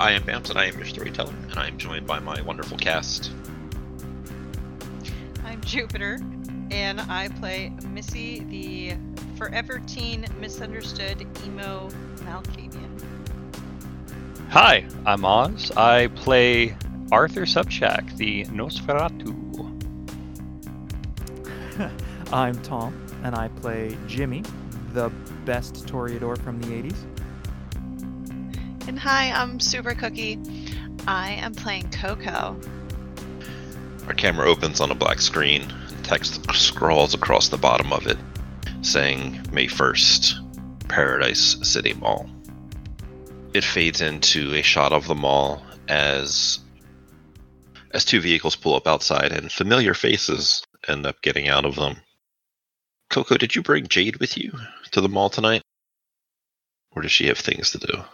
I am Bams, and I am your storyteller, and I am joined by my wonderful cast. I'm Jupiter, and I play Missy, the forever teen misunderstood emo Malkavian. Hi, I'm Oz. I play Arthur Subchak, the Nosferatu. I'm Tom, and I play Jimmy, the best Toreador from the 80s. Hi, I'm Super Cookie. I am playing Coco. Our camera opens on a black screen, text scrawls across the bottom of it, saying May 1st, Paradise City Mall. It fades into a shot of the mall as as two vehicles pull up outside and familiar faces end up getting out of them. Coco, did you bring Jade with you to the mall tonight? Or does she have things to do?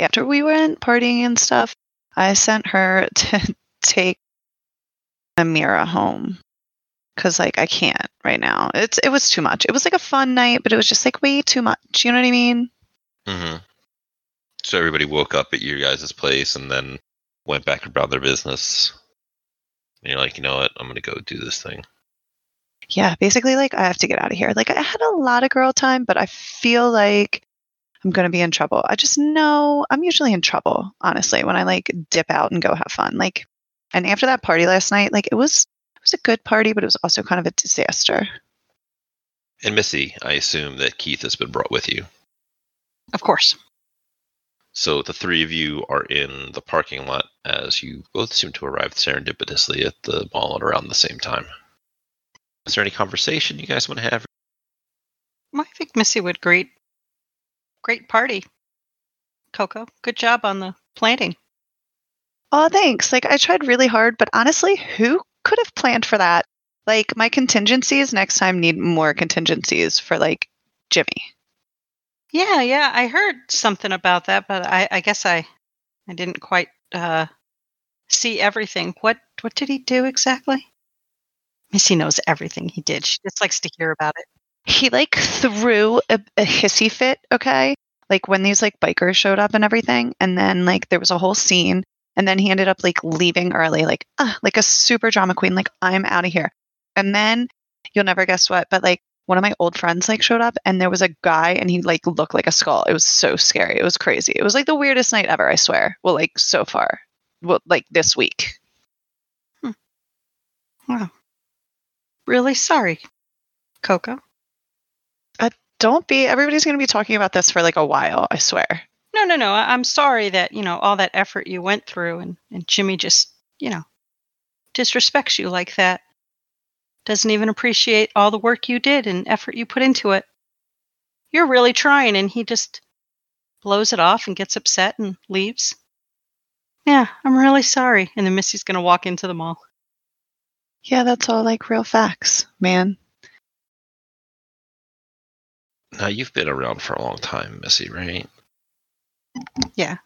After we went partying and stuff, I sent her to take Amira home. Cause like I can't right now. It's it was too much. It was like a fun night, but it was just like way too much. You know what I mean? Mm-hmm. So everybody woke up at your guys' place and then went back about their business. And you're like, you know what? I'm gonna go do this thing. Yeah, basically like I have to get out of here. Like I had a lot of girl time, but I feel like I'm gonna be in trouble. I just know I'm usually in trouble, honestly, when I like dip out and go have fun. Like and after that party last night, like it was it was a good party, but it was also kind of a disaster. And Missy, I assume that Keith has been brought with you. Of course. So the three of you are in the parking lot as you both seem to arrive serendipitously at the mall at around the same time. Is there any conversation you guys want to have? I think Missy would great great party. Coco, good job on the planting. Oh, thanks. Like I tried really hard, but honestly, who could have planned for that? Like my contingencies next time need more contingencies for like Jimmy. Yeah, yeah, I heard something about that, but I, I guess I I didn't quite uh, see everything. What what did he do exactly? Missy knows everything he did. She just likes to hear about it. He like threw a, a hissy fit, okay? Like when these like bikers showed up and everything, and then like there was a whole scene, and then he ended up like leaving early, like uh, like a super drama queen, like I'm out of here. And then you'll never guess what, but like one of my old friends like showed up and there was a guy and he like looked like a skull. It was so scary. It was crazy. It was like the weirdest night ever, I swear. Well, like so far. Well, like this week. Wow. Really sorry, Coco. Don't be everybody's going to be talking about this for like a while, I swear. No, no, no. I'm sorry that, you know, all that effort you went through and, and Jimmy just, you know, disrespects you like that. Doesn't even appreciate all the work you did and effort you put into it. You're really trying and he just blows it off and gets upset and leaves. Yeah, I'm really sorry. And then Missy's going to walk into the mall. Yeah, that's all like real facts, man. Now you've been around for a long time, Missy, right? Yeah.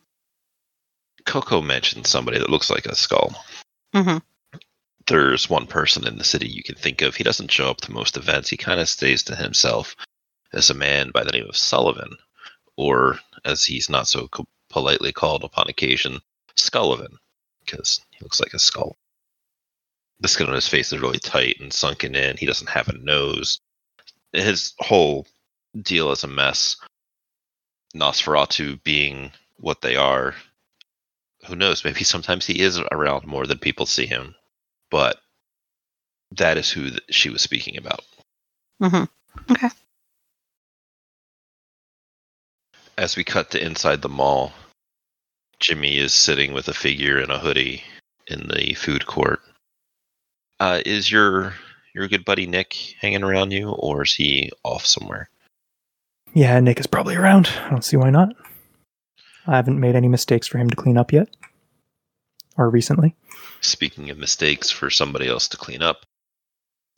Coco mentioned somebody that looks like a skull. Mm-hmm. There's one person in the city you can think of. He doesn't show up to most events. He kind of stays to himself as a man by the name of Sullivan, or as he's not so co- politely called upon occasion, Skullivan, because he looks like a skull. The skin on his face is really tight and sunken in. He doesn't have a nose. His whole deal is a mess. Nosferatu being what they are, who knows? Maybe sometimes he is around more than people see him, but that is who th- she was speaking about. Mm-hmm. Okay. As we cut to inside the mall, Jimmy is sitting with a figure in a hoodie in the food court. Uh, is your your good buddy Nick hanging around you, or is he off somewhere? Yeah, Nick is probably around. I don't see why not. I haven't made any mistakes for him to clean up yet. Or recently. Speaking of mistakes for somebody else to clean up,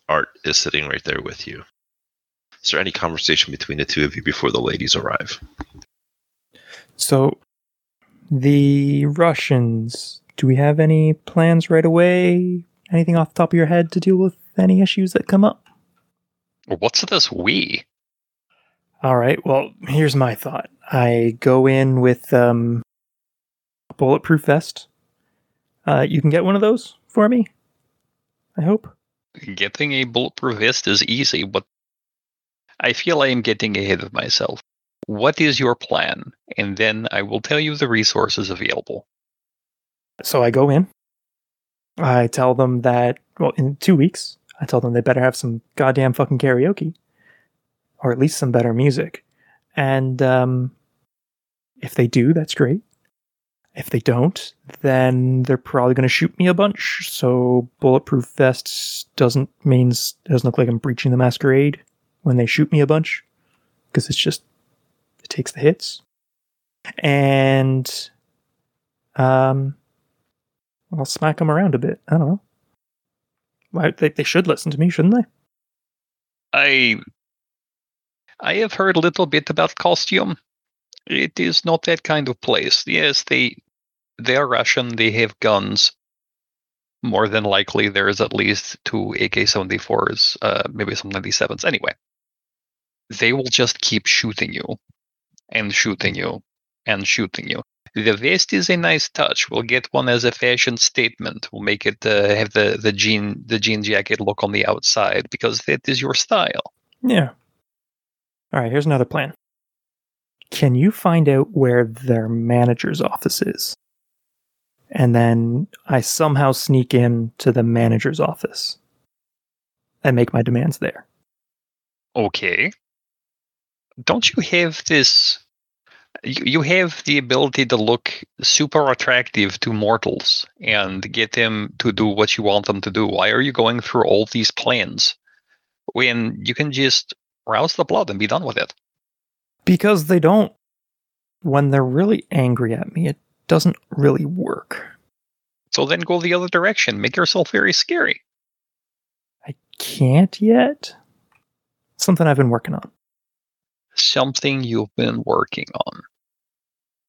Art is sitting right there with you. Is there any conversation between the two of you before the ladies arrive? So, the Russians, do we have any plans right away? Anything off the top of your head to deal with any issues that come up? What's this we? All right. Well, here's my thought. I go in with um bulletproof vest. Uh, you can get one of those for me. I hope. Getting a bulletproof vest is easy, but I feel I am getting ahead of myself. What is your plan? And then I will tell you the resources available. So I go in. I tell them that, well, in two weeks, I tell them they better have some goddamn fucking karaoke, or at least some better music. And um, if they do, that's great. If they don't, then they're probably going to shoot me a bunch. So bulletproof vests doesn't means doesn't look like I'm breaching the masquerade when they shoot me a bunch, because it's just it takes the hits. And um, I'll smack them around a bit. I don't know. Why they, they should listen to me, shouldn't they? I I have heard a little bit about costume. It is not that kind of place. Yes, they they are Russian. They have guns. More than likely, there is at least two AK-74s, uh, maybe some 97s. Anyway, they will just keep shooting you, and shooting you, and shooting you. The vest is a nice touch. We'll get one as a fashion statement. We'll make it uh, have the the jean the jean jacket look on the outside because that is your style. Yeah. All right, here's another plan. Can you find out where their manager's office is? And then I somehow sneak in to the manager's office and make my demands there. Okay. Don't you have this? You, have the ability to look super attractive to mortals and get them to do what you want them to do. Why are you going through all these plans when you can just rouse the blood and be done with it? Because they don't. When they're really angry at me, it doesn't really work. So then go the other direction. Make yourself very scary. I can't yet. Something I've been working on. Something you've been working on.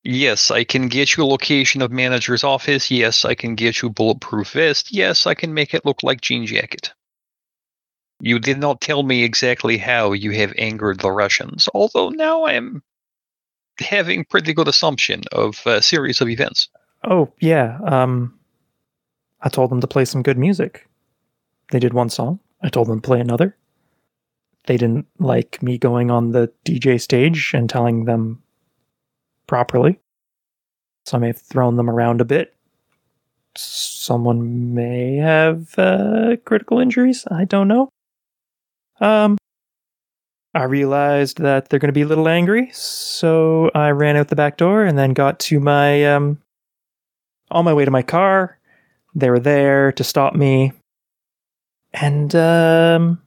Yes, I can get you location of manager's office. Yes, I can get you bulletproof vest. Yes, I can make it look like jean jacket. You did not tell me exactly how you have angered the Russians, although now I am having pretty good assumption of a series of events. Oh, yeah. Um, I told them to play some good music. They did one song. I told them to play another. They didn't like me going on the DJ stage and telling them properly. So I may have thrown them around a bit. Someone may have uh, critical injuries. I don't know. Um, I realized that they're going to be a little angry, so I ran out the back door and then got to my um, on my way to my car. They were there to stop me, and um,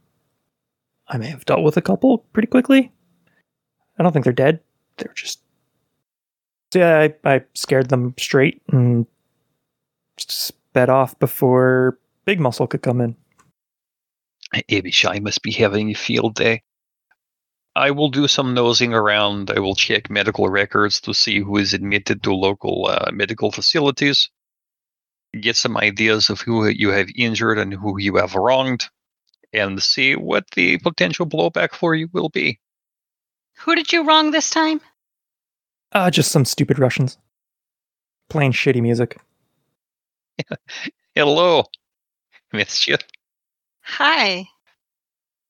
I may have dealt with a couple pretty quickly. I don't think they're dead. They're just so yeah. I, I scared them straight and sped off before Big Muscle could come in. Abishai must be having a field day. I will do some nosing around. I will check medical records to see who is admitted to local uh, medical facilities. Get some ideas of who you have injured and who you have wronged, and see what the potential blowback for you will be. Who did you wrong this time? Uh, just some stupid Russians. Playing shitty music. Hello, missed you. Hi.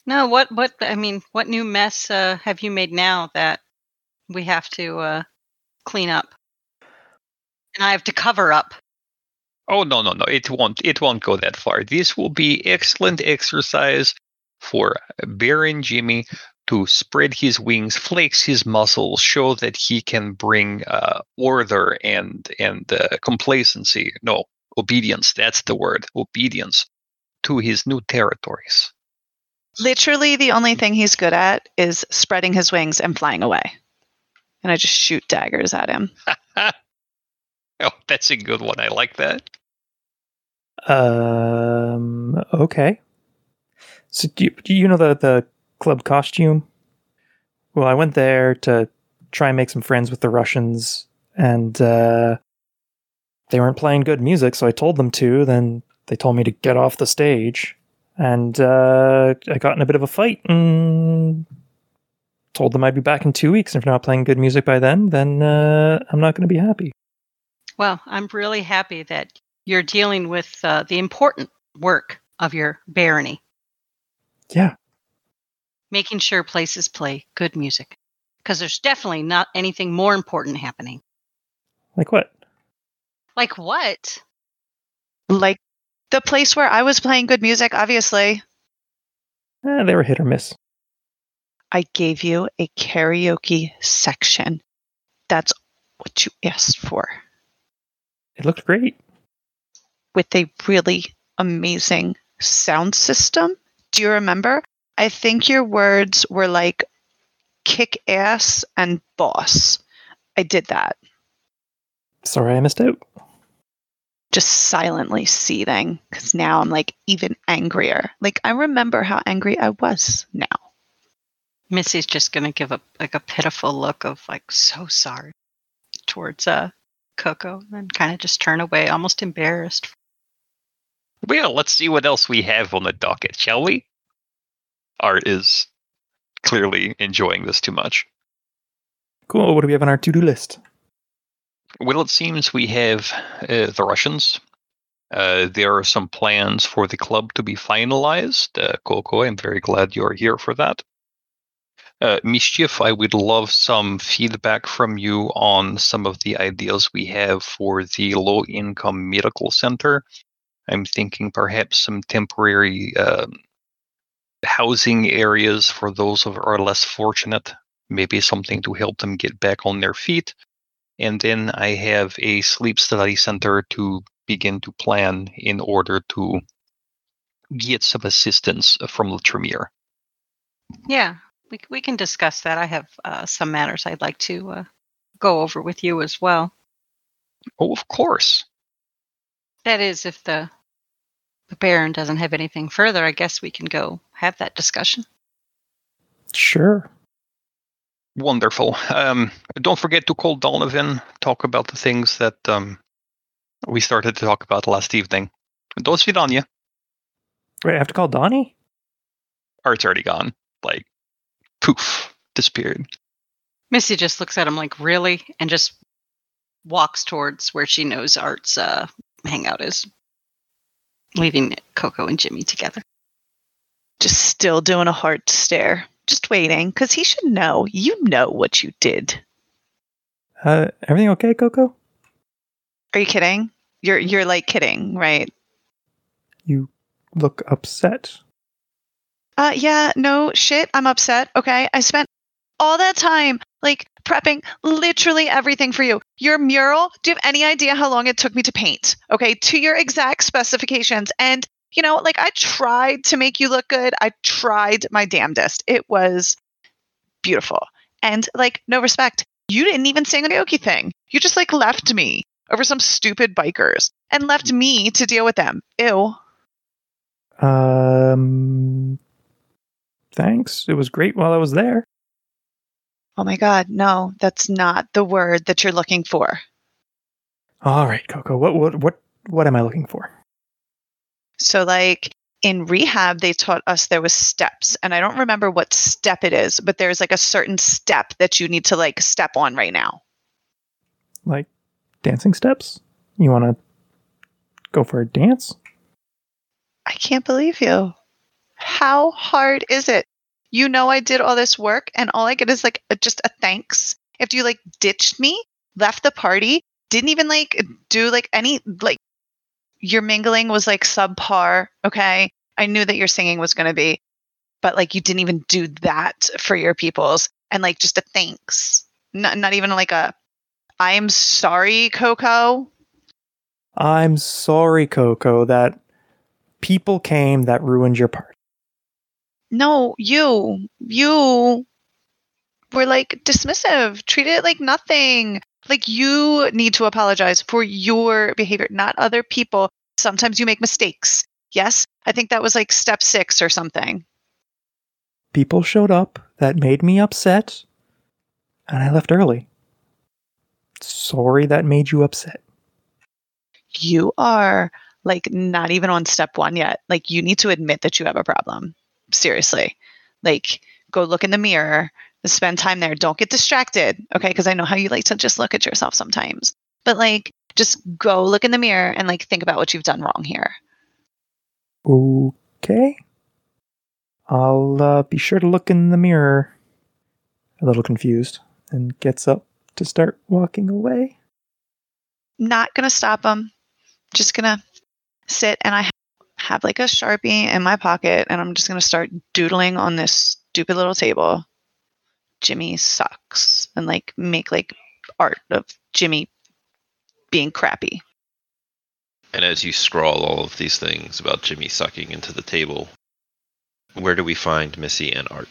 No, what what I mean, what new mess uh, have you made now that we have to uh, clean up? And I have to cover up. Oh no no no! It won't it won't go that far. This will be excellent exercise for Baron Jimmy to spread his wings, flex his muscles, show that he can bring uh, order and and uh, complacency. No, obedience. That's the word. Obedience to his new territories. Literally, the only thing he's good at is spreading his wings and flying away. And I just shoot daggers at him. oh, that's a good one. I like that. Um. Okay. So do you, do you know the the club costume? Well, I went there to try and make some friends with the Russians, and uh, they weren't playing good music, so I told them to. Then they told me to get off the stage, and uh, I got in a bit of a fight and told them I'd be back in two weeks. And if they're not playing good music by then, then uh, I'm not going to be happy. Well, I'm really happy that you're dealing with uh, the important work of your barony, Yeah. making sure places play good music. Because there's definitely not anything more important happening. Like what? Like what? Like the place where I was playing good music, obviously. Eh, they were hit or miss. I gave you a karaoke section. That's what you asked for. It looked great. With a really amazing sound system. Do you remember? I think your words were like kick ass and boss. I did that. Sorry I missed out. Just silently seething because now I'm like even angrier. Like I remember how angry I was now. Missy's just gonna give a like a pitiful look of like so sorry towards uh Coco, and then kind of just turn away, almost embarrassed. Well, let's see what else we have on the docket, shall we? Art is clearly enjoying this too much. Cool. What do we have on our to do list? Well, it seems we have uh, the Russians. Uh, there are some plans for the club to be finalized. Uh, Coco, I'm very glad you're here for that. Uh, Mischief, I would love some feedback from you on some of the ideas we have for the low income medical center. I'm thinking perhaps some temporary um housing areas for those who are less fortunate, maybe something to help them get back on their feet. And then I have a sleep study center to begin to plan in order to get some assistance from Tremere. Yeah, we we can discuss that. I have uh, some matters I'd like to uh, go over with you as well. Oh, of course. That is, if the the Baron doesn't have anything further, I guess we can go have that discussion. Sure. Wonderful. Um, don't forget to call Donovan, talk about the things that um, we started to talk about last evening. Dos vidanya. Wait, I have to call Donnie? Art's already gone. Like, poof, disappeared. Missy just looks at him like, really? And just walks towards where she knows Art's uh, hangout is, leaving Coco and Jimmy together. Just still doing a heart stare. Just waiting because he should know. You know what you did. Uh, everything okay, Coco? Are you kidding? You're you're like kidding, right? You look upset. Uh yeah, no shit. I'm upset. Okay. I spent all that time like prepping literally everything for you. Your mural, do you have any idea how long it took me to paint? Okay, to your exact specifications. And you know, like I tried to make you look good. I tried my damnedest. It was beautiful. And like no respect. You didn't even sing a karaoke thing. You just like left me over some stupid bikers and left me to deal with them. Ew. Um, thanks. It was great while I was there. Oh my god, no, that's not the word that you're looking for. All right, Coco. What what what what am I looking for? So like in rehab they taught us there was steps and I don't remember what step it is, but there's like a certain step that you need to like step on right now. Like dancing steps? You want to go for a dance? I can't believe you. How hard is it? You know I did all this work and all I get is like a, just a thanks. If you like ditched me, left the party, didn't even like do like any like your mingling was like subpar, okay? I knew that your singing was going to be, but like you didn't even do that for your peoples and like just a thanks. Not not even like a I'm sorry, Coco. I'm sorry, Coco, that people came that ruined your party. No, you, you were like dismissive, treated it like nothing. Like you need to apologize for your behavior, not other people. Sometimes you make mistakes. Yes, I think that was like step six or something. People showed up that made me upset, and I left early. Sorry that made you upset. You are like not even on step one yet. Like you need to admit that you have a problem. Seriously. Like go look in the mirror, spend time there. Don't get distracted. Okay. Cause I know how you like to just look at yourself sometimes. But like just go look in the mirror and like think about what you've done wrong here. Okay. I'll uh, be sure to look in the mirror. A little confused, and gets up to start walking away. Not gonna stop him. Just gonna sit and I have like a sharpie in my pocket and I'm just gonna start doodling on this stupid little table. Jimmy sucks and like make like art of Jimmy being crappy. And as you scrawl all of these things about Jimmy sucking into the table, where do we find Missy and Art?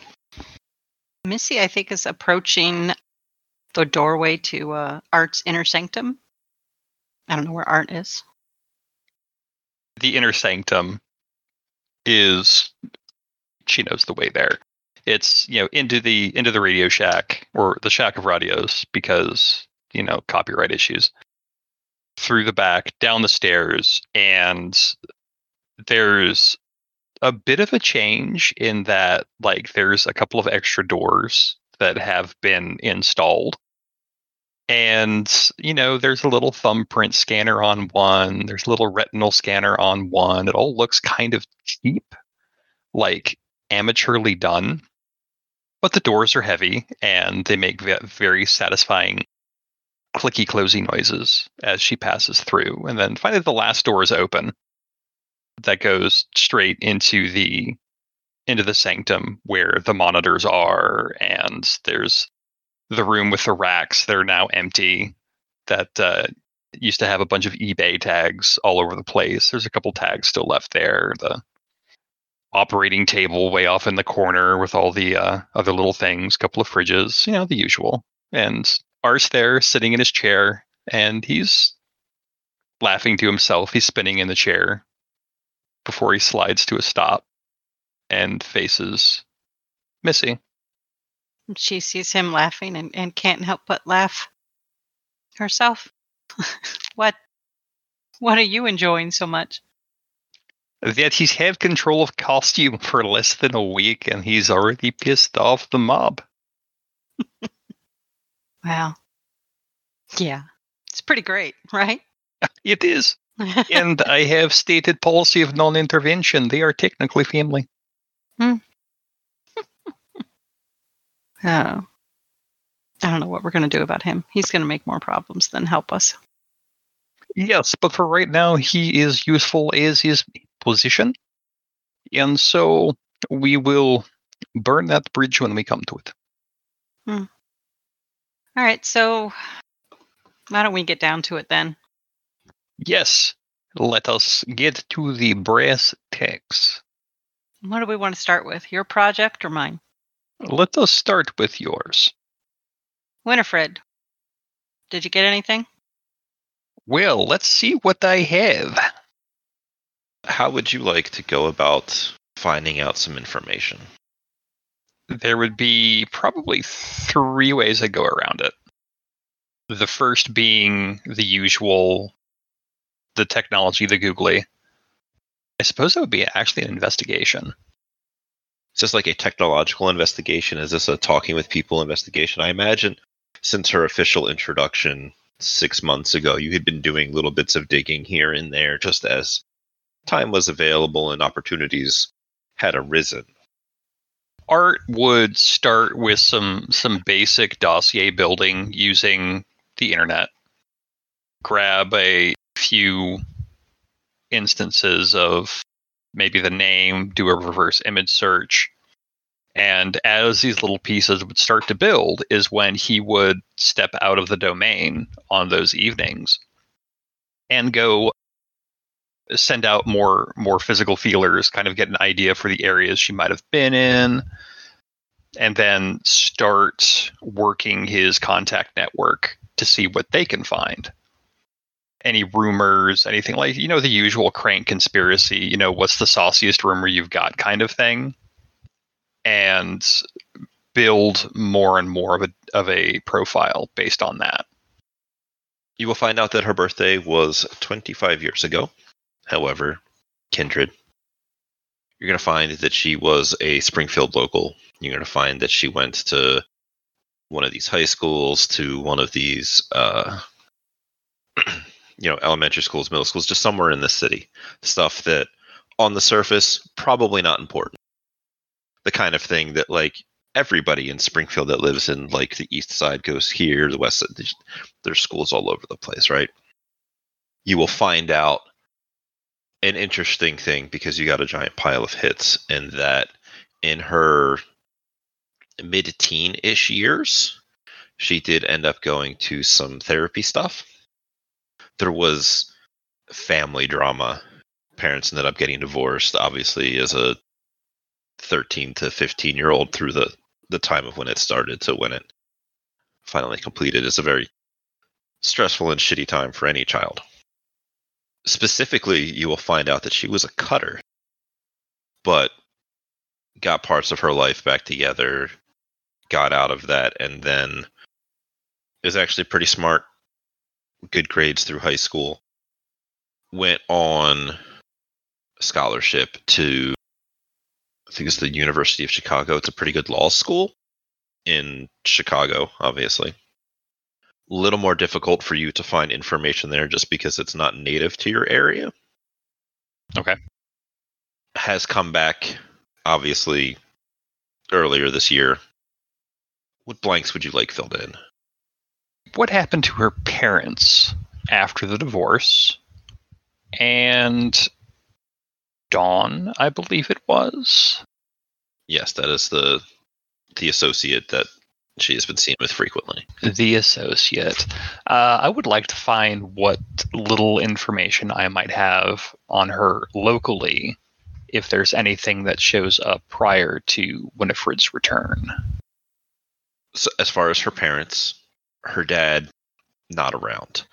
Missy, I think, is approaching the doorway to uh, Art's inner sanctum. I don't know where Art is. The inner sanctum is she knows the way there. It's you know into the into the Radio Shack or the Shack of Radios because you know copyright issues. Through the back, down the stairs, and there's a bit of a change in that like there's a couple of extra doors that have been installed. And you know there's a little thumbprint scanner on one there's a little retinal scanner on one. It all looks kind of cheap like amateurly done but the doors are heavy and they make very satisfying clicky closey noises as she passes through and then finally the last door is open that goes straight into the into the sanctum where the monitors are and there's the room with the racks that are now empty that uh, used to have a bunch of ebay tags all over the place. There's a couple tags still left there the operating table way off in the corner with all the uh, other little things couple of fridges you know the usual and art's there sitting in his chair and he's laughing to himself he's spinning in the chair before he slides to a stop and faces Missy. She sees him laughing and, and can't help but laugh herself. what what are you enjoying so much? That he's had control of costume for less than a week and he's already pissed off the mob. Wow. Yeah. It's pretty great, right? It is. and I have stated policy of non intervention. They are technically family. Hmm. Oh. I don't know what we're going to do about him. He's going to make more problems than help us. Yes, but for right now, he is useful as his position. And so we will burn that bridge when we come to it. Hmm. All right, so why don't we get down to it then? Yes, let us get to the brass tacks. What do we want to start with? Your project or mine? Let us start with yours. Winifred, did you get anything? Well, let's see what I have. How would you like to go about finding out some information? There would be probably three ways I go around it. The first being the usual, the technology, the googly. I suppose that would be actually an investigation. Is this like a technological investigation? Is this a talking with people investigation? I imagine since her official introduction six months ago, you had been doing little bits of digging here and there just as time was available and opportunities had arisen. Art would start with some some basic dossier building using the internet. Grab a few instances of maybe the name, do a reverse image search. And as these little pieces would start to build, is when he would step out of the domain on those evenings and go send out more more physical feelers, kind of get an idea for the areas she might have been in, and then start working his contact network to see what they can find any rumors, anything like you know the usual crank conspiracy. You know, what's the sauciest rumor you've got, kind of thing, and build more and more of a of a profile based on that. You will find out that her birthday was 25 years ago. However, kindred. You're going to find that she was a Springfield local. You're going to find that she went to one of these high schools, to one of these uh, you know, elementary schools, middle schools, just somewhere in the city. Stuff that on the surface, probably not important. The kind of thing that like everybody in Springfield that lives in like the east side goes here, the west side, there's schools all over the place, right? You will find out an interesting thing because you got a giant pile of hits, and that in her mid teen ish years, she did end up going to some therapy stuff. There was family drama. Parents ended up getting divorced, obviously, as a 13 to 15 year old through the, the time of when it started to when it finally completed. It's a very stressful and shitty time for any child. Specifically, you will find out that she was a cutter, but got parts of her life back together, got out of that, and then is actually pretty smart, good grades through high school. Went on scholarship to, I think it's the University of Chicago. It's a pretty good law school in Chicago, obviously. Little more difficult for you to find information there just because it's not native to your area. Okay. Has come back, obviously, earlier this year. What blanks would you like filled in? what happened to her parents after the divorce and Dawn, I believe it was. Yes, that is the the associate that she has been seen with frequently. The associate. Uh, I would like to find what little information I might have on her locally, if there's anything that shows up prior to Winifred's return. So as far as her parents, her dad not around.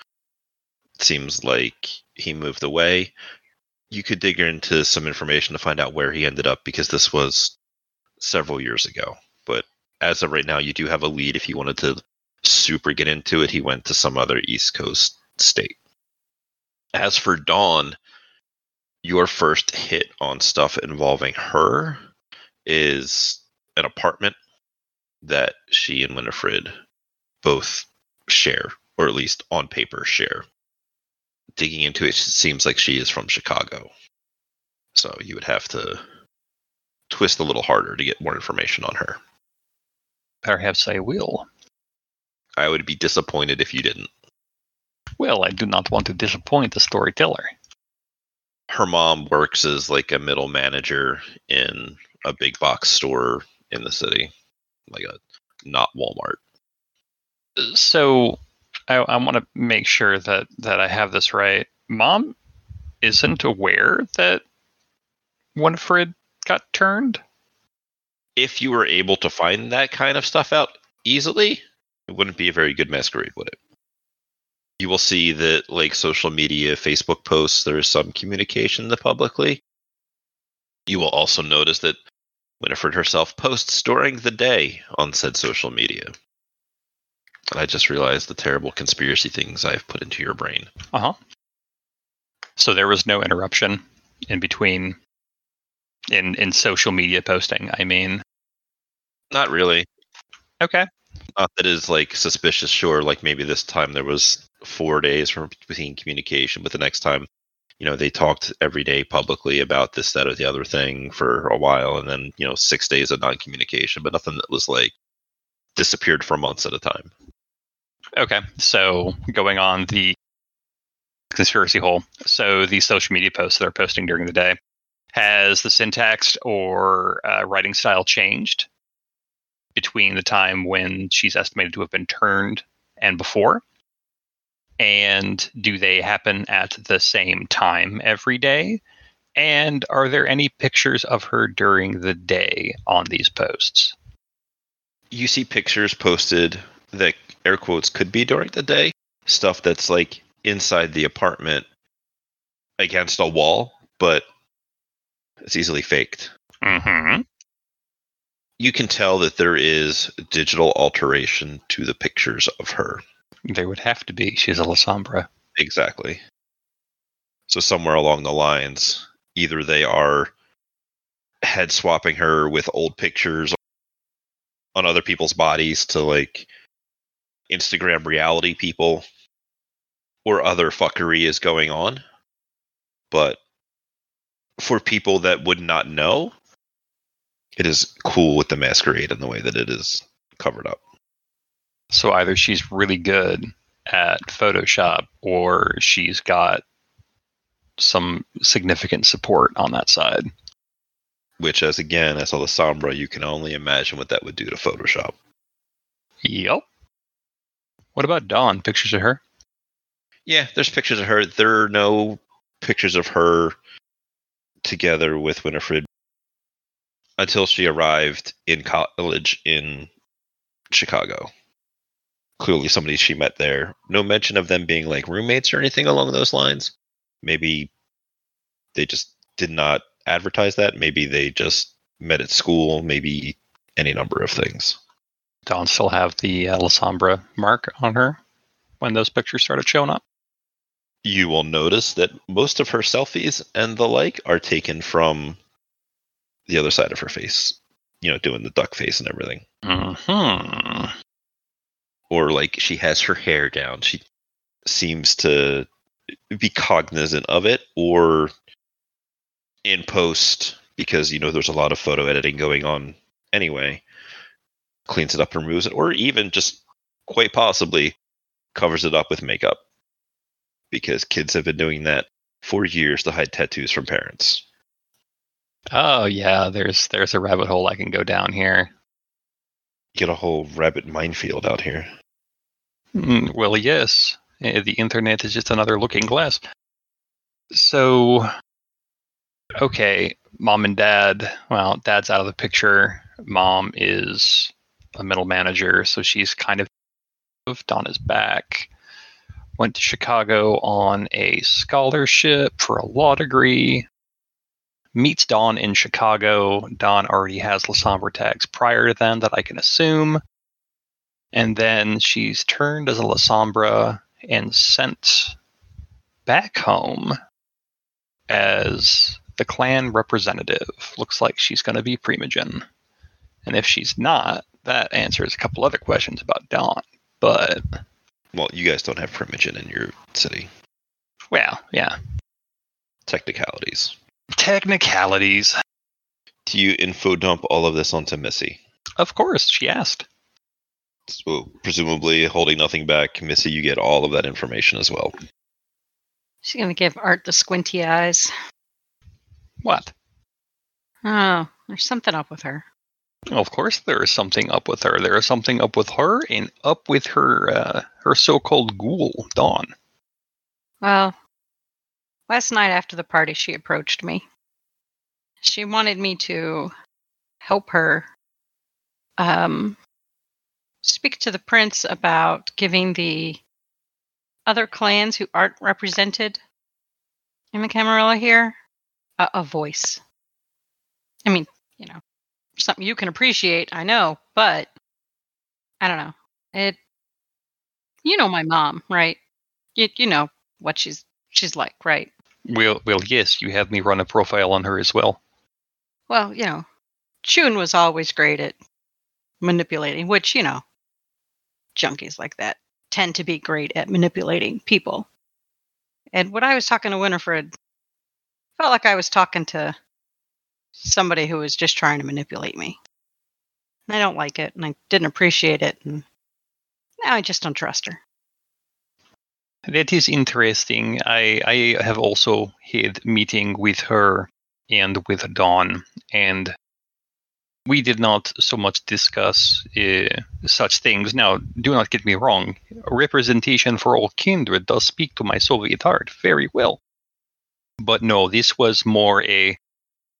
Seems like he moved away. You could dig into some information to find out where he ended up because this was several years ago. As of right now, you do have a lead. If you wanted to super get into it, he went to some other East Coast state. As for Dawn, your first hit on stuff involving her is an apartment that she and Winifred both share, or at least on paper share. Digging into it, it seems like she is from Chicago. So you would have to twist a little harder to get more information on her. Perhaps I will. I would be disappointed if you didn't. Well, I do not want to disappoint the storyteller. Her mom works as like a middle manager in a big box store in the city, like a not Walmart so I, I want to make sure that that I have this right. Mom isn't aware that Winifred got turned. If you were able to find that kind of stuff out easily, it wouldn't be a very good masquerade, would it? You will see that, like social media, Facebook posts, there is some communication the publicly. You will also notice that Winifred herself posts during the day on said social media. And I just realized the terrible conspiracy things I've put into your brain. Uh huh. So there was no interruption in between in in social media posting. I mean, not really. Okay. Not that is like suspicious. Sure, like maybe this time there was four days from between communication, but the next time, you know, they talked every day publicly about this, that, or the other thing for a while, and then you know, six days of non-communication, but nothing that was like disappeared for months at a time. Okay, so going on the conspiracy hole. So the social media posts that are posting during the day has the syntax or uh, writing style changed between the time when she's estimated to have been turned and before? And do they happen at the same time every day? And are there any pictures of her during the day on these posts? You see pictures posted that air quotes could be during the day stuff that's like inside the apartment against a wall but it's easily faked mm-hmm. You can tell that there is digital alteration to the pictures of her. There would have to be. She's a lasombra exactly. So somewhere along the lines either they are head swapping her with old pictures on other people's bodies to like Instagram reality people, or other fuckery is going on. But for people that would not know, it is cool with the masquerade and the way that it is covered up. So either she's really good at Photoshop or she's got some significant support on that side. Which, as again, as a Lasombra, you can only imagine what that would do to Photoshop. Yep. What about Dawn? Pictures of her? Yeah, there's pictures of her. There are no pictures of her together with Winifred until she arrived in college in Chicago. Clearly, somebody she met there. No mention of them being like roommates or anything along those lines. Maybe they just did not advertise that. Maybe they just met at school. Maybe any number of things. Dawn still have the Lasombra mark on her when those pictures started showing up? You will notice that most of her selfies and the like are taken from the other side of her face. You know, doing the duck face and everything. Hmm. Or like she has her hair down. She seems to be cognizant of it or in post because you know there's a lot of photo editing going on anyway cleans it up and removes it or even just quite possibly covers it up with makeup because kids have been doing that for years to hide tattoos from parents Oh yeah, there's there's a rabbit hole I can go down here. get a whole rabbit minefield out here Mm, well, yes. Eh, The internet is just another looking glass. So, okay, mom and dad. Well, dad's out of the picture. Mom is a middle manager, so she's kind of. Donna's back. Went to Chicago on a scholarship for a law degree. Meets Dawn in Chicago. Dawn already has Lasombra tags prior to then that I can assume and then she's turned as a Lasombra and sent back home as the clan representative. Looks like she's going to be Primogen. And if she's not, that answers a couple other questions about Dawn. But, well you guys don't have primogen in your city well, yeah. technicalities Technicalities. do you info dump all of this onto missy Of course, she asked. so presumably holding nothing back missy you get all of that information as well She's gonna give Art the squinty eyes. What? Oh, there's something up with her. Of course, there is something up with her. There is something up with her, and up with her, uh, her so-called ghoul, Dawn. Well, last night after the party, she approached me. She wanted me to help her um, speak to the prince about giving the other clans who aren't represented in the Camarilla here a, a voice. I mean, you know, something you can appreciate, I know, but I don't know. It. You know my mom, right? You you know what she's she's like, right? Well, well, yes, you have me run a profile on her as well. Well, you know, Chun was always great at manipulating, which, you know, junkies like that tend to be great at manipulating people. And when I was talking to Winifred, felt like I was talking to somebody who was just trying to manipulate me. I don't like it, and I didn't appreciate it, and now I just don't trust her. That is interesting. I I have also had meeting with her and with Dawn, and we did not so much discuss uh, such things. Now, do not get me wrong. Representation for all kindred does speak to my Soviet heart very well. But no, this was more a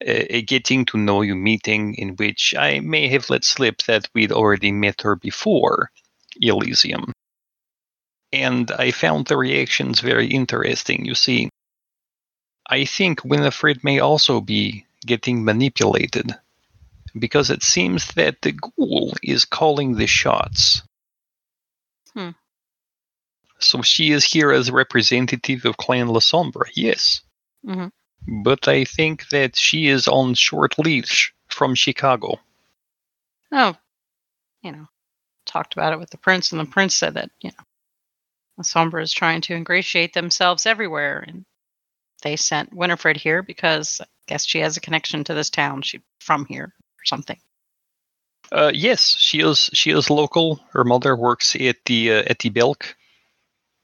a a getting to know you meeting in which I may have let slip that we'd already met her before Elysium. And I found the reactions very interesting. You see, I think Winifred may also be getting manipulated because it seems that the ghoul is calling the shots. Hmm. So she is here as a representative of Clan Lasombra, yes. hmm But I think that she is on short leash from Chicago. Oh, you know, talked about it with the prince, and the prince said that, you know, The Sombra is trying to ingratiate themselves everywhere, and they sent Winifred here because I guess she has a connection to this town. She from here or something. Uh, yes, she is. She is local. Her mother works at the uh, at the Belk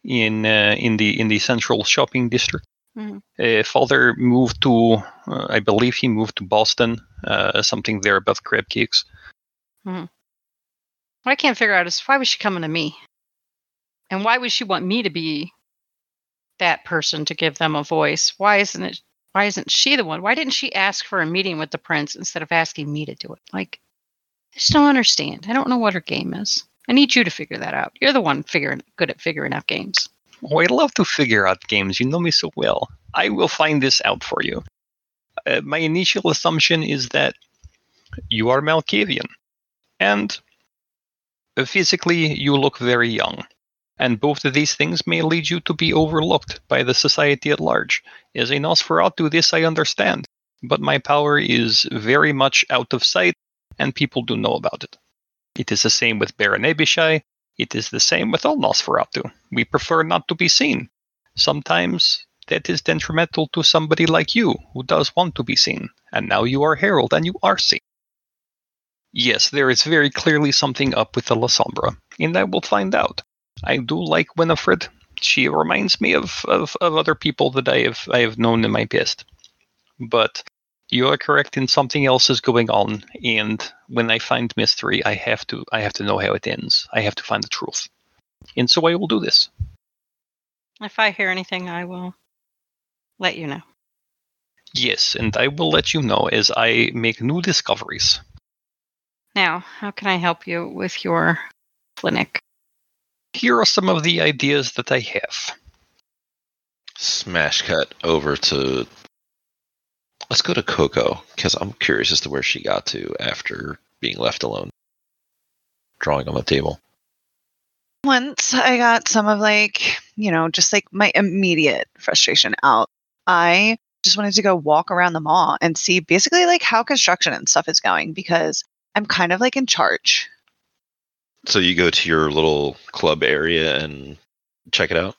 in uh, in the in the central shopping district. Mhm. Uh, father moved to, uh, I believe he moved to Boston. Uh, something there about crab cakes. hmm. What I can't figure out is why was she coming to me? And why would she want me to be that person to give them a voice? Why isn't it why isn't she the one? Why didn't she ask for a meeting with the prince instead of asking me to do it? Like I just don't understand. I don't know what her game is. I need you to figure that out. You're the one figuring good at figuring out games. Oh, I love to figure out games. You know me so well. I will find this out for you. Uh, my initial assumption is that you are Malkavian, and uh, physically you look very young. And both of these things may lead you to be overlooked by the society at large. As a Nosferatu, this I understand, but my power is very much out of sight, and people do know about it. It is the same with Baron Abishai, it is the same with all Nosferatu. We prefer not to be seen. Sometimes that is detrimental to somebody like you who does want to be seen, and now you are Herald and you are seen. Yes, there is very clearly something up with the Lasombra, and I will find out. I do like Winifred. She reminds me of, of, of other people that I have I have known in my past. But you are correct in something else is going on, and when I find mystery, I have to I have to know how it ends. I have to find the truth. And so I will do this. If I hear anything, I will let you know. Yes, and I will let you know as I make new discoveries. Now, how can I help you with your clinic? Here are some of the ideas that I have. Smash cut over to. Let's go to Coco because I'm curious as to where she got to after being left alone. Drawing on the table. Once I got some of like, you know, just like my immediate frustration out, I just wanted to go walk around the mall and see basically like how construction and stuff is going because I'm kind of like in charge. So you go to your little club area and check it out.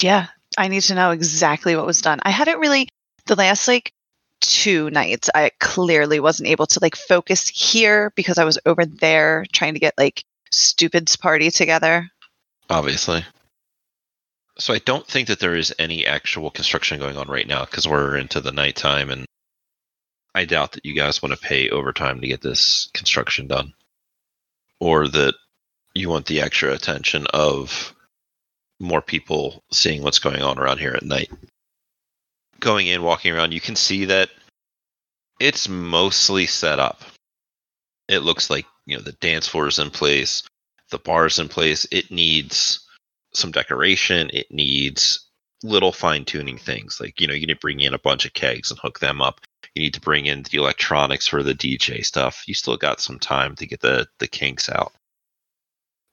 Yeah, I need to know exactly what was done. I hadn't really the last like two nights I clearly wasn't able to like focus here because I was over there trying to get like Stupid's party together. Obviously. So I don't think that there is any actual construction going on right now because we're into the nighttime, and I doubt that you guys want to pay overtime to get this construction done, or that you want the extra attention of more people seeing what's going on around here at night. Going in, walking around, you can see that it's mostly set up. It looks like you know the dance floor is in place, the bar is in place. It needs some decoration. It needs little fine tuning things. Like, you know, you need to bring in a bunch of kegs and hook them up. You need to bring in the electronics for the DJ stuff. You still got some time to get the, the kinks out.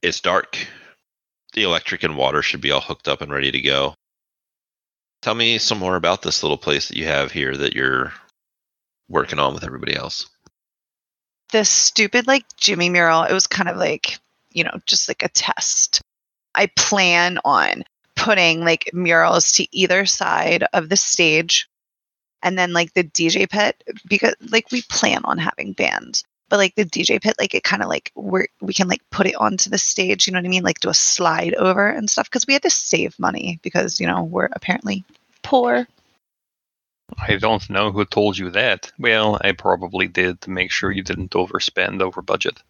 It's dark. The electric and water should be all hooked up and ready to go. Tell me some more about this little place that you have here that you're working on with everybody else. This stupid like Jimmy mural, it was kind of like, you know, just like a test. I plan on putting like murals to either side of the stage and then like the DJ pit because like we plan on having bands but like the DJ pit like it kind of like we we can like put it onto the stage you know what I mean like do a slide over and stuff because we had to save money because you know we're apparently poor I don't know who told you that. Well, I probably did to make sure you didn't overspend over budget.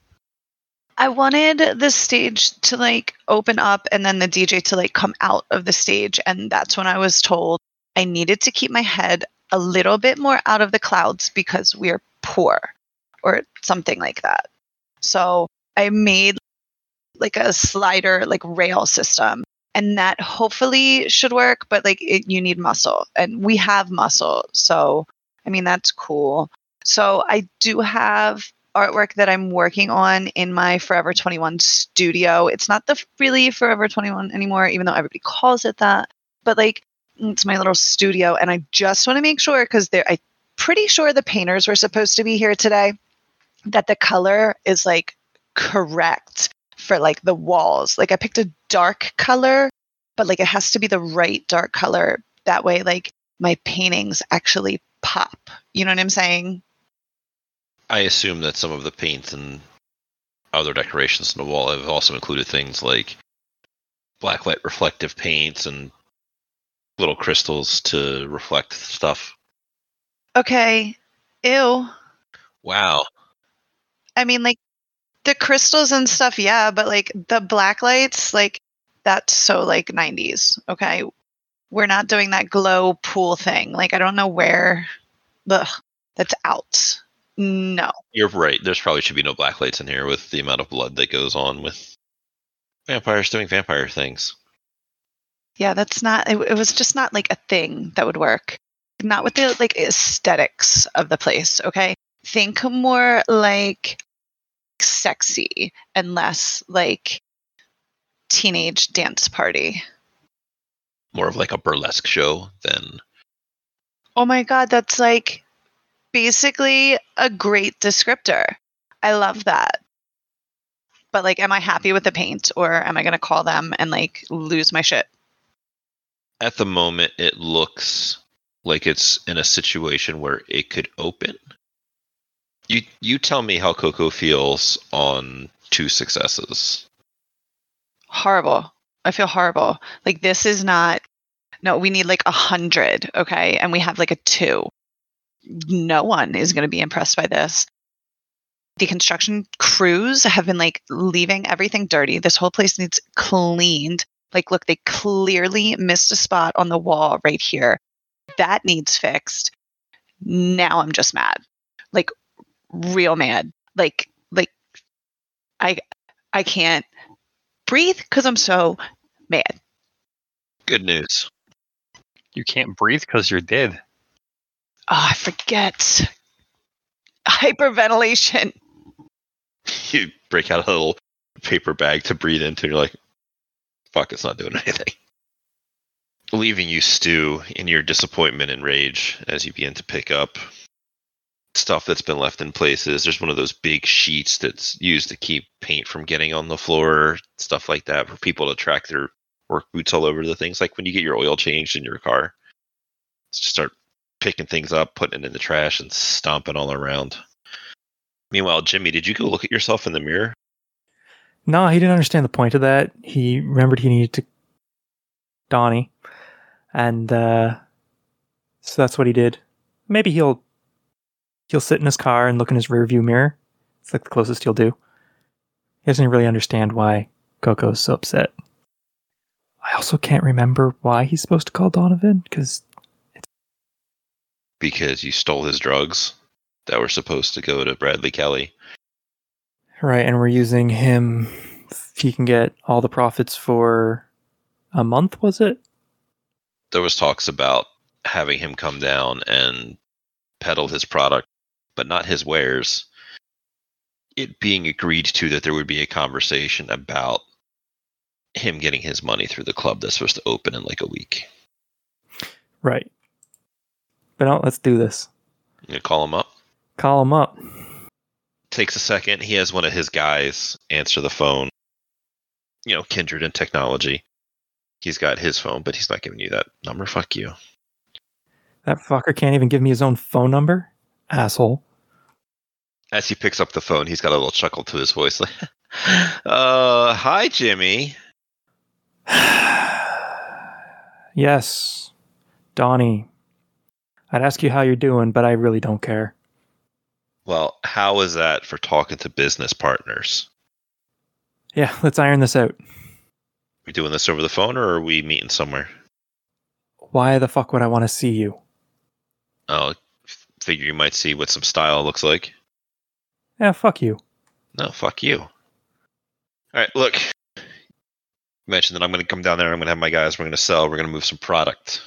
I wanted the stage to like open up and then the DJ to like come out of the stage. And that's when I was told I needed to keep my head a little bit more out of the clouds because we're poor or something like that. So I made like a slider, like rail system. And that hopefully should work, but like it, you need muscle and we have muscle. So, I mean, that's cool. So I do have artwork that I'm working on in my Forever 21 studio. It's not the really Forever 21 anymore, even though everybody calls it that. But like, it's my little studio, and I just want to make sure because. I'm pretty sure the painters were supposed to be here today. That the color is like correct for like the walls. Like I picked a dark color, but like it has to be the right dark color. That way, like my paintings actually pop. You know what I'm saying? I assume that some of the paint and other decorations on the wall have also included things like blacklight reflective paints and little crystals to reflect stuff. Okay. Ew. Wow. I mean, like the crystals and stuff, yeah, but like the black lights, like that's so like 90s. Okay. We're not doing that glow pool thing. Like, I don't know where. Ugh, that's out. No. You're right. There's probably should be no black lights in here with the amount of blood that goes on with vampires doing vampire things. Yeah, that's not. It, it was just not like a thing that would work. Not with the like aesthetics of the place. Okay, think more like sexy and less like teenage dance party. More of like a burlesque show than Oh my god, that's like basically a great descriptor. I love that. But like am I happy with the paint or am I going to call them and like lose my shit? At the moment it looks like it's in a situation where it could open. You you tell me how Coco feels on two successes. Horrible. I feel horrible. Like this is not no, we need like a hundred, okay? And we have like a two. No one is gonna be impressed by this. The construction crews have been like leaving everything dirty. This whole place needs cleaned. Like, look, they clearly missed a spot on the wall right here. That needs fixed. Now I'm just mad. Like, real mad. Like, like, I, I can't breathe because I'm so mad. Good news. You can't breathe because you're dead. Oh, I forget. Hyperventilation. You break out a little paper bag to breathe into. You're like, fuck, it's not doing anything. Leaving you stew in your disappointment and rage as you begin to pick up stuff that's been left in places. There's one of those big sheets that's used to keep paint from getting on the floor, stuff like that, for people to track their work boots all over the things. Like when you get your oil changed in your car, just start picking things up, putting it in the trash, and stomping all around. Meanwhile, Jimmy, did you go look at yourself in the mirror? No, he didn't understand the point of that. He remembered he needed to Donnie, and uh, so that's what he did. Maybe he'll he'll sit in his car and look in his rearview mirror. It's like the closest he'll do. He doesn't really understand why Coco's so upset. I also can't remember why he's supposed to call Donovan because it's Because you stole his drugs that were supposed to go to Bradley Kelly. Right, and we're using him. He can get all the profits for a month. Was it? there was talks about having him come down and peddle his product, but not his wares. It being agreed to that there would be a conversation about him getting his money through the club that's supposed to open in like a week. Right. But no, let's do this. You call him up? Call him up. Takes a second. He has one of his guys answer the phone. You know, kindred in technology. He's got his phone, but he's not giving you that number. Fuck you. That fucker can't even give me his own phone number. Asshole. As he picks up the phone, he's got a little chuckle to his voice. Like, uh, hi, Jimmy. yes, Donnie. I'd ask you how you're doing, but I really don't care. Well, how is that for talking to business partners? Yeah, let's iron this out. we doing this over the phone or are we meeting somewhere? Why the fuck would I want to see you? Oh, figure you might see what some style looks like. Yeah, fuck you. No, fuck you. All right, look. You mentioned that I'm going to come down there. I'm going to have my guys. We're going to sell. We're going to move some product.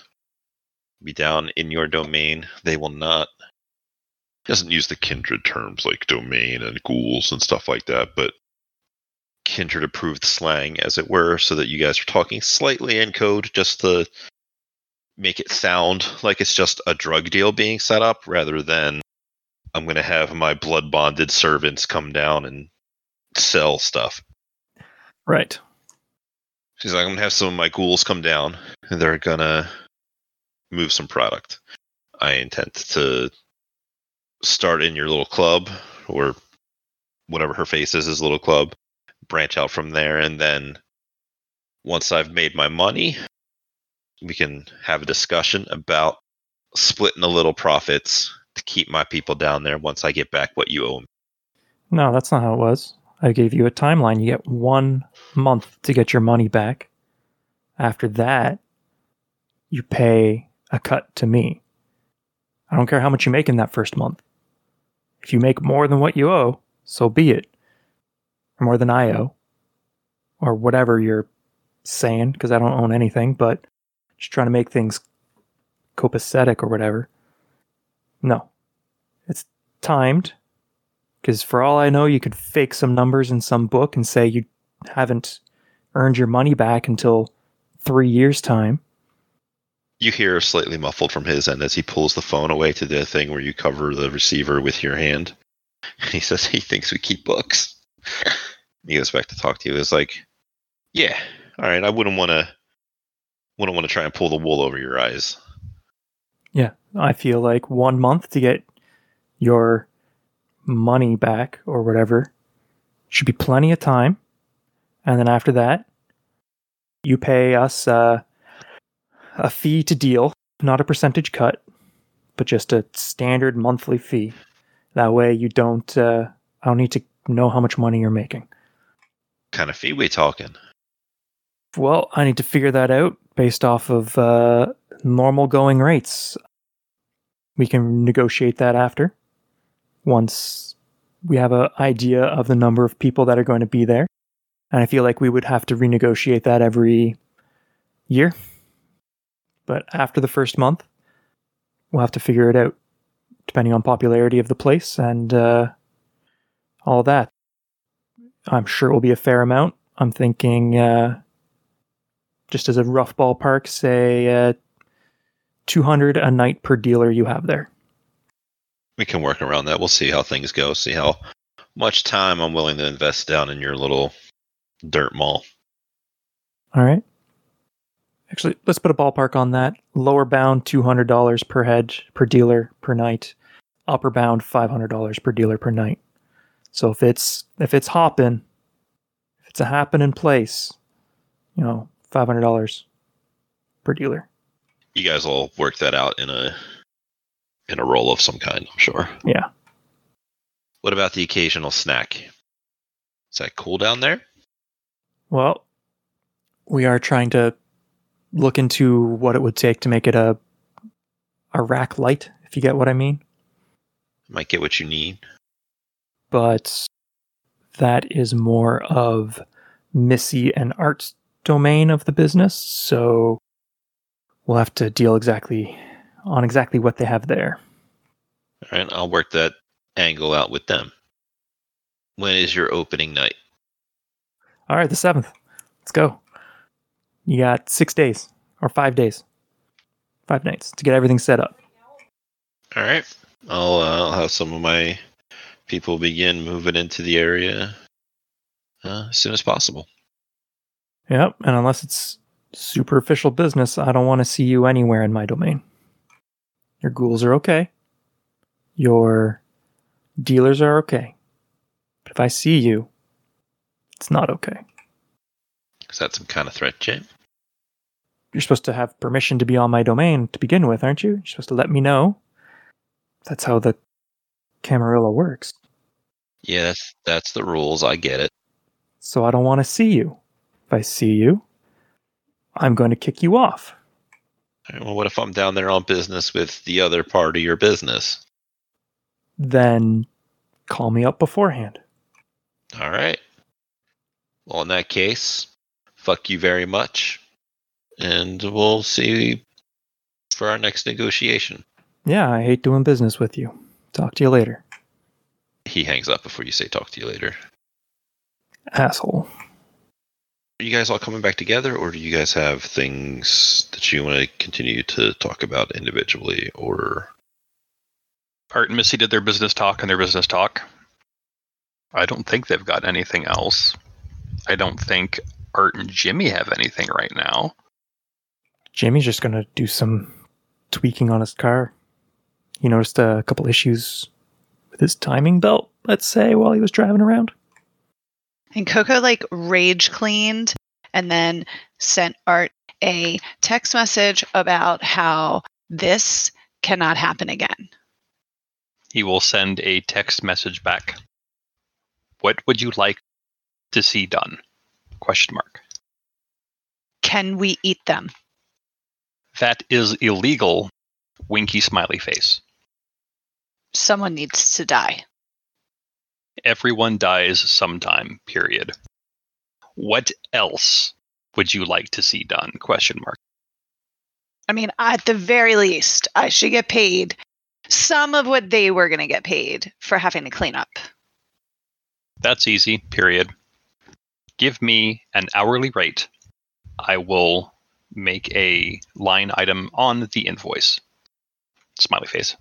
Be down in your domain. They will not. Doesn't use the kindred terms like domain and ghouls and stuff like that, but kindred approved slang, as it were, so that you guys are talking slightly in code just to make it sound like it's just a drug deal being set up rather than I'm going to have my blood bonded servants come down and sell stuff. Right. She's like, I'm gonna have some of my ghouls come down, and they're gonna move some product. I intend to start in your little club, or whatever her face is, his little club. Branch out from there, and then once I've made my money, we can have a discussion about splitting the little profits to keep my people down there. Once I get back what you owe me. No, that's not how it was. I gave you a timeline. You get one month to get your money back. After that, you pay a cut to me. I don't care how much you make in that first month. If you make more than what you owe, so be it. Or more than I owe. Or whatever you're saying, because I don't own anything, but just trying to make things copacetic or whatever. No. It's timed. Because for all I know, you could fake some numbers in some book and say you haven't earned your money back until three years' time. You hear slightly muffled from his end as he pulls the phone away to the thing where you cover the receiver with your hand. He says he thinks we keep books. He goes back to talk to you. It's like, yeah, all right. I wouldn't want to, wouldn't want to try and pull the wool over your eyes. Yeah, I feel like one month to get your money back or whatever should be plenty of time. And then after that, you pay us uh, a fee to deal, not a percentage cut, but just a standard monthly fee. That way, you don't. Uh, I don't need to know how much money you're making. Kind of fee we talking? Well, I need to figure that out based off of uh, normal going rates. We can negotiate that after once we have an idea of the number of people that are going to be there. And I feel like we would have to renegotiate that every year. But after the first month, we'll have to figure it out, depending on popularity of the place and uh, all that. I'm sure it will be a fair amount. I'm thinking, uh, just as a rough ballpark, say uh, 200 a night per dealer you have there. We can work around that. We'll see how things go. See how much time I'm willing to invest down in your little dirt mall. All right. Actually, let's put a ballpark on that. Lower bound $200 per head per dealer per night. Upper bound $500 per dealer per night. So if it's if it's hopping, if it's a happening place, you know, $500 per dealer. You guys will work that out in a in a roll of some kind, I'm sure. Yeah. What about the occasional snack? Is that cool down there? Well, we are trying to look into what it would take to make it a a rack light, if you get what I mean. Might get what you need. But that is more of Missy and Art's domain of the business, so we'll have to deal exactly on exactly what they have there. All right, I'll work that angle out with them. When is your opening night? All right, the seventh. Let's go. You got six days or five days, five nights to get everything set up. All right, I'll uh, I'll have some of my people begin moving into the area uh, as soon as possible. Yep, and unless it's superficial business, I don't want to see you anywhere in my domain. Your ghouls are okay. Your dealers are okay. But if I see you, it's not okay. Is that some kind of threat, Jay? You're supposed to have permission to be on my domain to begin with, aren't you? You're supposed to let me know. That's how the Camarilla works. Yeah, that's that's the rules. I get it. So I don't want to see you. If I see you, I'm going to kick you off. Right, well, what if I'm down there on business with the other part of your business? Then call me up beforehand. All right. Well, in that case, fuck you very much, and we'll see for our next negotiation. Yeah, I hate doing business with you. Talk to you later, He hangs up before you say talk to you later. asshole. Are you guys all coming back together, or do you guys have things that you want to continue to talk about individually, or Art and Missy did their business talk and their business talk. I don't think they've got anything else. I don't think Art and Jimmy have anything right now. Jimmy's just gonna do some tweaking on his car. He noticed a couple issues with his timing belt, let's say, while he was driving around. And Coco like rage cleaned and then sent Art a text message about how this cannot happen again. He will send a text message back. What would you like to see done? Question mark. Can we eat them? That is illegal. Winky smiley face. Someone needs to die. Everyone dies sometime, period. What else would you like to see done? Question mark. I mean, at the very least, I should get paid some of what they were going to get paid for having to clean up. That's easy, period. Give me an hourly rate. I will make a line item on the invoice. Smiley face.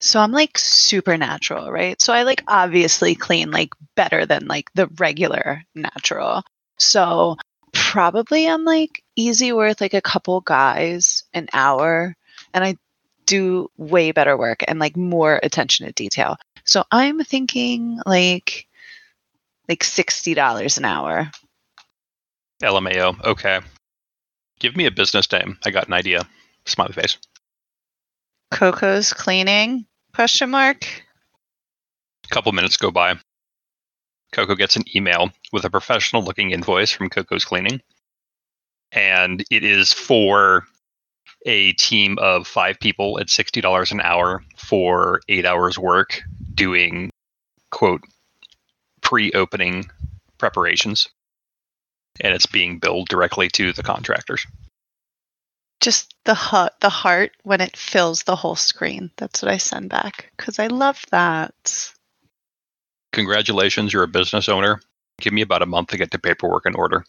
So I'm like supernatural, right? So I like obviously clean like better than like the regular natural. So probably I'm like easy worth like a couple guys an hour and I do way better work and like more attention to detail. So I'm thinking like like $60 an hour. LMAO. Okay. Give me a business name. I got an idea. Smiley face. Coco's cleaning question mark. A couple minutes go by. Coco gets an email with a professional looking invoice from Coco's Cleaning. And it is for a team of five people at $60 an hour for eight hours work doing, quote, pre opening preparations. And it's being billed directly to the contractors. Just the heart, the heart when it fills the whole screen. That's what I send back because I love that. Congratulations, you're a business owner. Give me about a month to get the paperwork in order.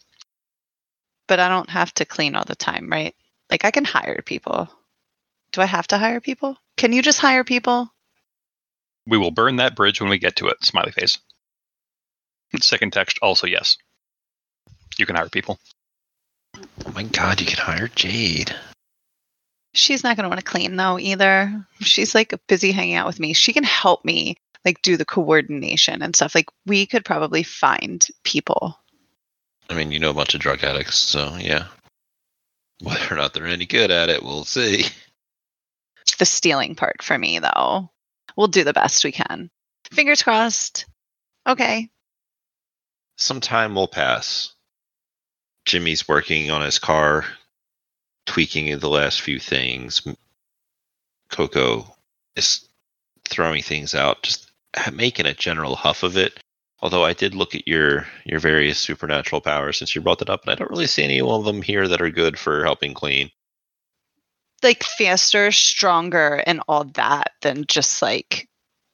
But I don't have to clean all the time, right? Like I can hire people. Do I have to hire people? Can you just hire people? We will burn that bridge when we get to it. Smiley face. Second text, also yes. You can hire people. Oh my god, you can hire Jade. She's not going to want to clean though either. She's like busy hanging out with me. She can help me like do the coordination and stuff. Like we could probably find people. I mean, you know a bunch of drug addicts, so yeah. Whether or not they're any good at it, we'll see. The stealing part for me though. We'll do the best we can. Fingers crossed. Okay. Some time will pass. Jimmy's working on his car, tweaking the last few things. Coco is throwing things out, just making a general huff of it. Although I did look at your your various supernatural powers since you brought that up, and I don't really see any of them here that are good for helping clean. Like faster, stronger, and all that than just like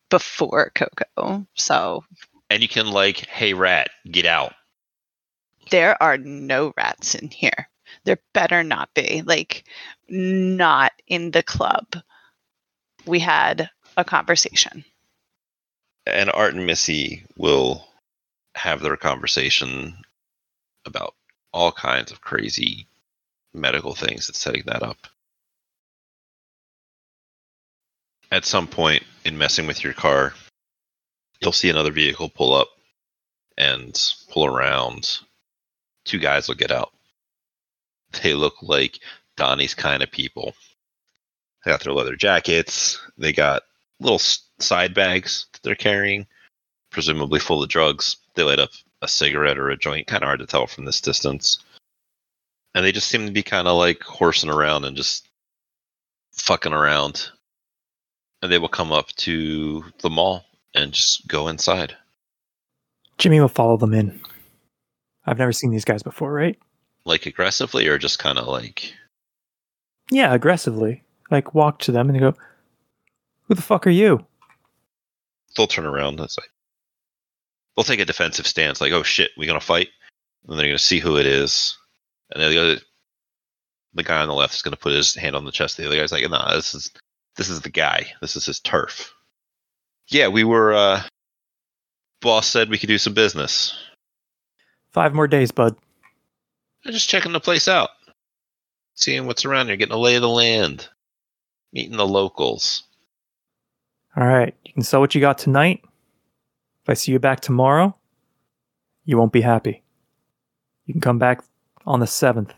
before Coco. So And you can like, hey rat, get out. there are no rats in here. There better not be. Like, not in the club. We had a conversation. And Art and Missy will have their conversation about all kinds of crazy medical things that's setting that up. At some point in messing with your car, you'll see another vehicle pull up and pull around. Two guys will get out. They look like Donnie's kind of people. They got their leather jackets. They got little side bags that they're carrying, presumably full of drugs. They light up a cigarette or a joint, kind of hard to tell from this distance. And they just seem to be kind of like horsing around and just fucking around. And they will come up to the mall and just go inside. Jimmy will follow them in. I've never seen these guys before, right? Like aggressively or just kind of like, Yeah, aggressively. Like walk to them and go, "Who the fuck are you?" they'll turn around and it's like, they'll take a defensive stance, like, oh shit, we gonna fight? And they're gonna see who it is. And then the other, the guy on the left is gonna put his hand on the chest. The other guy's like, nah, this is this is the guy. This is his turf. Yeah, we were. uh Boss said we could do some business. Five more days, bud. I'm just checking the place out, seeing what's around here, getting a lay of the land, meeting the locals. All right, you can sell what you got tonight. If I see you back tomorrow, you won't be happy. You can come back on the 7th.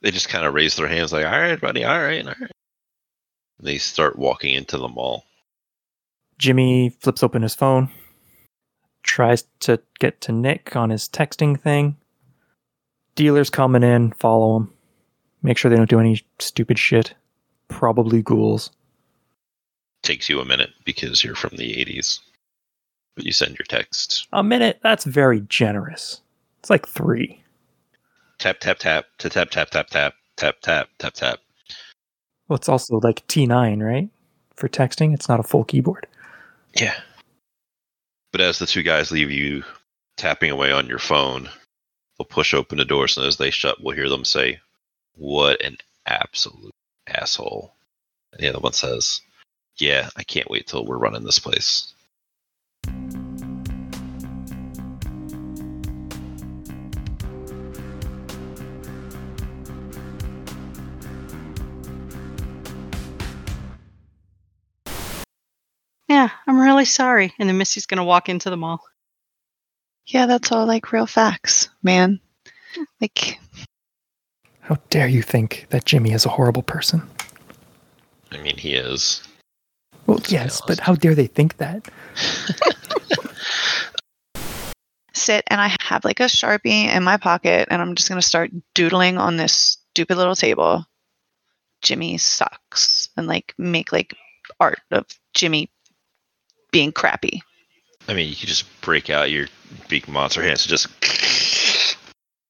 They just kind of raise their hands, like, "All right, buddy, all right, all right." They start walking into the mall. Jimmy flips open his phone, tries to get to Nick on his texting thing. Dealers coming in, follow him. Make sure they don't do any stupid shit. Probably ghouls. Takes you a minute because you're from the '80s, but you send your text. A minute? That's very generous. It's like three. Tap tap tap to tap tap tap tap tap tap tap tap. Well, it's also like T9, right? For texting, it's not a full keyboard. Yeah. But as the two guys leave you tapping away on your phone, they'll push open the doors, and as they shut, we'll hear them say, What an absolute asshole. And the other one says, Yeah, I can't wait till we're running this place. Yeah, I'm really sorry. And then Missy's going to walk into the mall. Yeah, that's all like real facts, man. Like, How dare you think that Jimmy is a horrible person? I mean, he is. Well, Let's yes, but how dare they think that? sit and I have like a Sharpie in my pocket and I'm just going to start doodling on this stupid little table. Jimmy sucks and like make like art of Jimmy being crappy. I mean, you could just break out your big monster hands and just.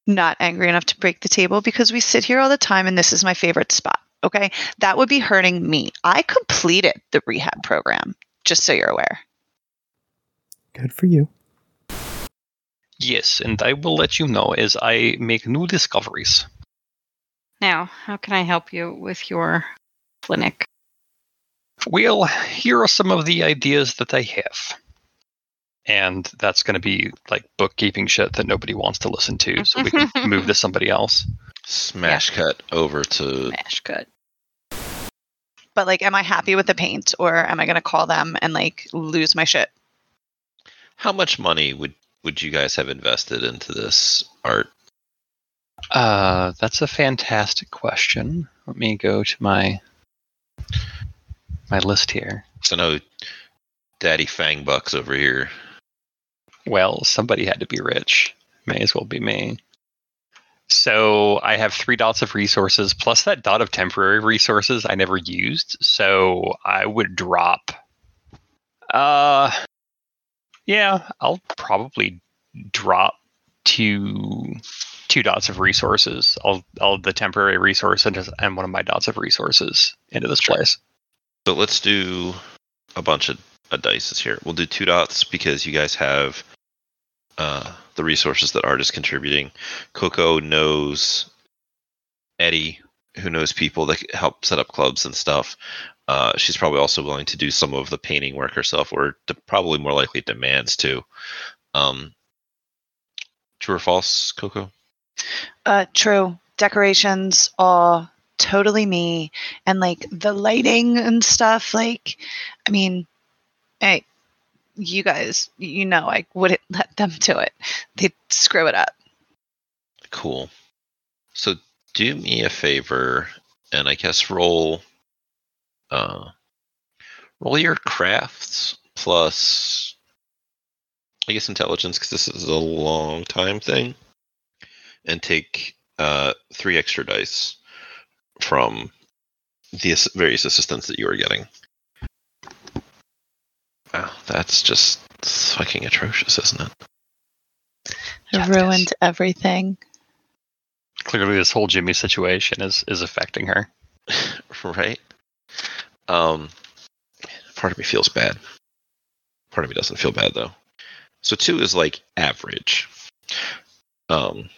Not angry enough to break the table because we sit here all the time and this is my favorite spot. Okay. That would be hurting me. I completed the rehab program, just so you're aware. Good for you. Yes, and I will let you know as I make new discoveries. Now, how can I help you with your clinic? Well, here are some of the ideas that I have. And that's going to be like bookkeeping shit that nobody wants to listen to, so we can move to somebody else. Smash cut over to. Smash cut. But like, am I happy with the paint or am I going to call them and like lose my shit? How much money would, would you guys have invested into this art? Uh, that's a fantastic question. Let me go to my my list here. So, no, Daddy Fang Bucks over here. Well, somebody had to be rich. May as well be me. So I have three dots of resources plus that dot of temporary resources I never used. So I would drop. Uh, yeah, I'll probably drop two two dots of resources. I'll I'll the temporary resource and and one of my dots of resources into this place. So let's do a bunch of, of dices here. We'll do two dots because you guys have uh, the resources that Art is contributing. Coco knows Eddie, who knows people that help set up clubs and stuff. Uh, she's probably also willing to do some of the painting work herself, or de- probably more likely demands to. Um, true or false, Coco? Uh, true. Decorations all totally me, and like the lighting and stuff. Like, I mean, hey, you guys, you know, I wouldn't let them do it. They'd screw it up. Cool. So do me a favor, and I guess roll, uh, roll your crafts plus, I guess intelligence because this is a long time thing, and take uh three extra dice from the various assistants that you are getting. Wow, that's just fucking atrocious, isn't it? It Yes, ruined everything. Clearly, this whole Jimmy situation is is affecting her. right? Um, part of me feels bad. Part of me doesn't feel bad though. So two is like average. Um,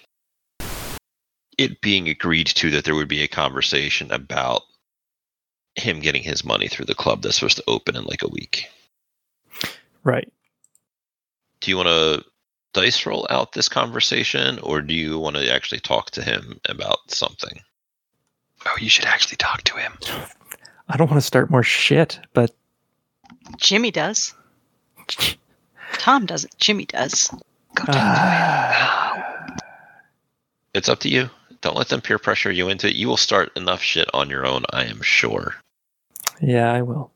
it being agreed to that there would be a conversation about him getting his money through the club that's supposed to open in like a week. Right. Do you want to dice roll out this conversation, or do you want to actually talk to him about something? Oh, you should actually talk to him. I don't want to start more shit, but Jimmy does. Tom doesn't. Jimmy does. Go talk to him. It's up to you. Don't let them peer pressure you into it. You will start enough shit on your own, I am sure. yeah, I will.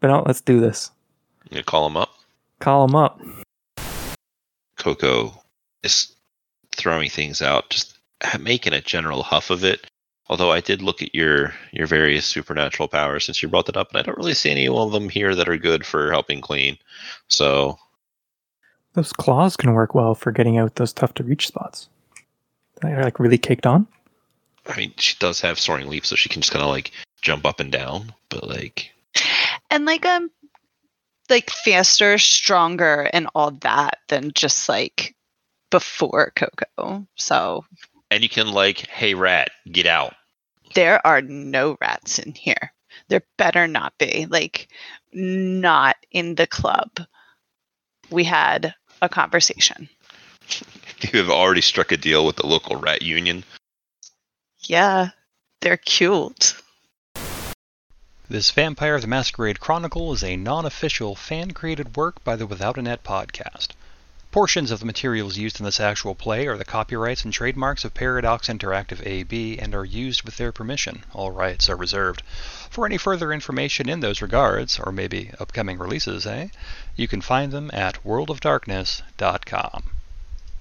But no, let's do this. You call him up. Call him up. Coco is throwing things out, just making a general huff of it. Although I did look at your your various supernatural powers since you brought that up, and I don't really see any of them here that are good for helping clean. So Those claws can work well for getting out those tough to reach spots. They're like really caked on. I mean, she does have soaring leap, so she can just kind of like jump up and down. But like, and like um like faster stronger and all that than just like before coco so and you can like, hey rat, get out. there are no rats in here there better not be like not in the club we had a conversation You have already struck a deal with the local rat union. yeah they're cute This Vampire the Masquerade Chronicle is a non official, fan created work by the Without a Net podcast. Portions of the materials used in this actual play are the copyrights and trademarks of Paradox Interactive AB and are used with their permission. All rights are reserved. For any further information in those regards, or maybe upcoming releases, eh? You can find them at worldofdarkness.com.